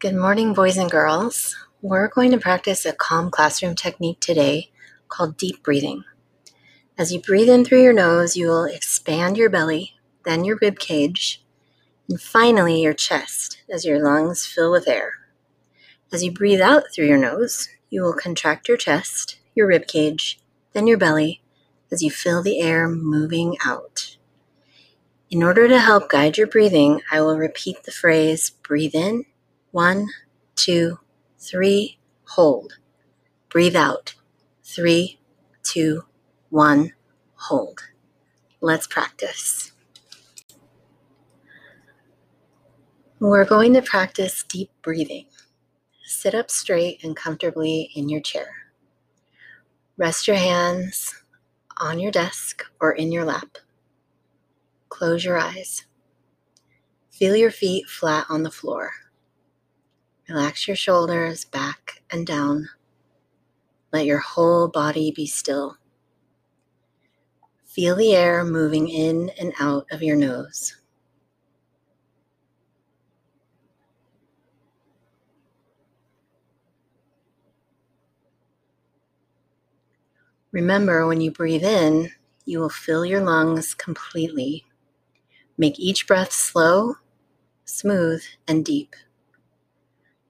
Good morning, boys and girls. We're going to practice a calm classroom technique today called deep breathing. As you breathe in through your nose, you will expand your belly, then your rib cage, and finally your chest as your lungs fill with air. As you breathe out through your nose, you will contract your chest, your rib cage, then your belly as you feel the air moving out. In order to help guide your breathing, I will repeat the phrase breathe in, one, two, three, hold. Breathe out, three, two, one, hold. Let's practice. We're going to practice deep breathing. Sit up straight and comfortably in your chair. Rest your hands on your desk or in your lap. Close your eyes. Feel your feet flat on the floor. Relax your shoulders back and down. Let your whole body be still. Feel the air moving in and out of your nose. Remember, when you breathe in, you will fill your lungs completely. Make each breath slow, smooth, and deep.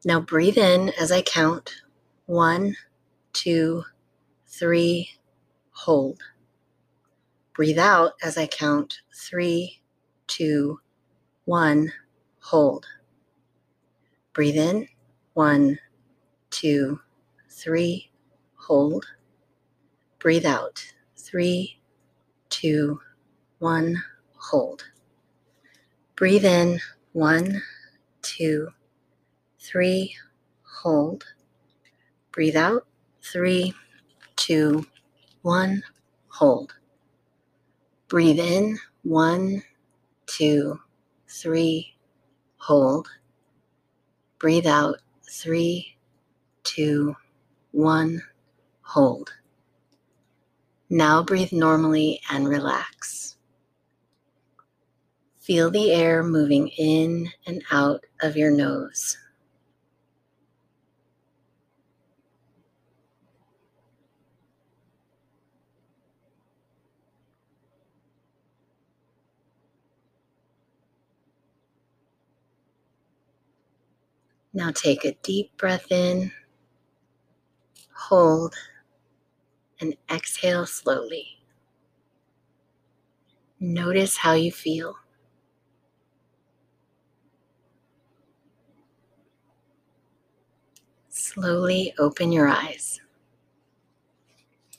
Now breathe in as I count one, two, three, hold. Breathe out as I count three, two, one, hold. Breathe in one, two, three, hold. Breathe out. Three, two, one, hold. Breathe in. One, two, three, hold. Breathe out. Three, two, one, hold. Breathe in. One, two, three, hold. Breathe out. Three, two, one, hold. Now breathe normally and relax. Feel the air moving in and out of your nose. Now take a deep breath in, hold, and exhale slowly. Notice how you feel. Slowly open your eyes.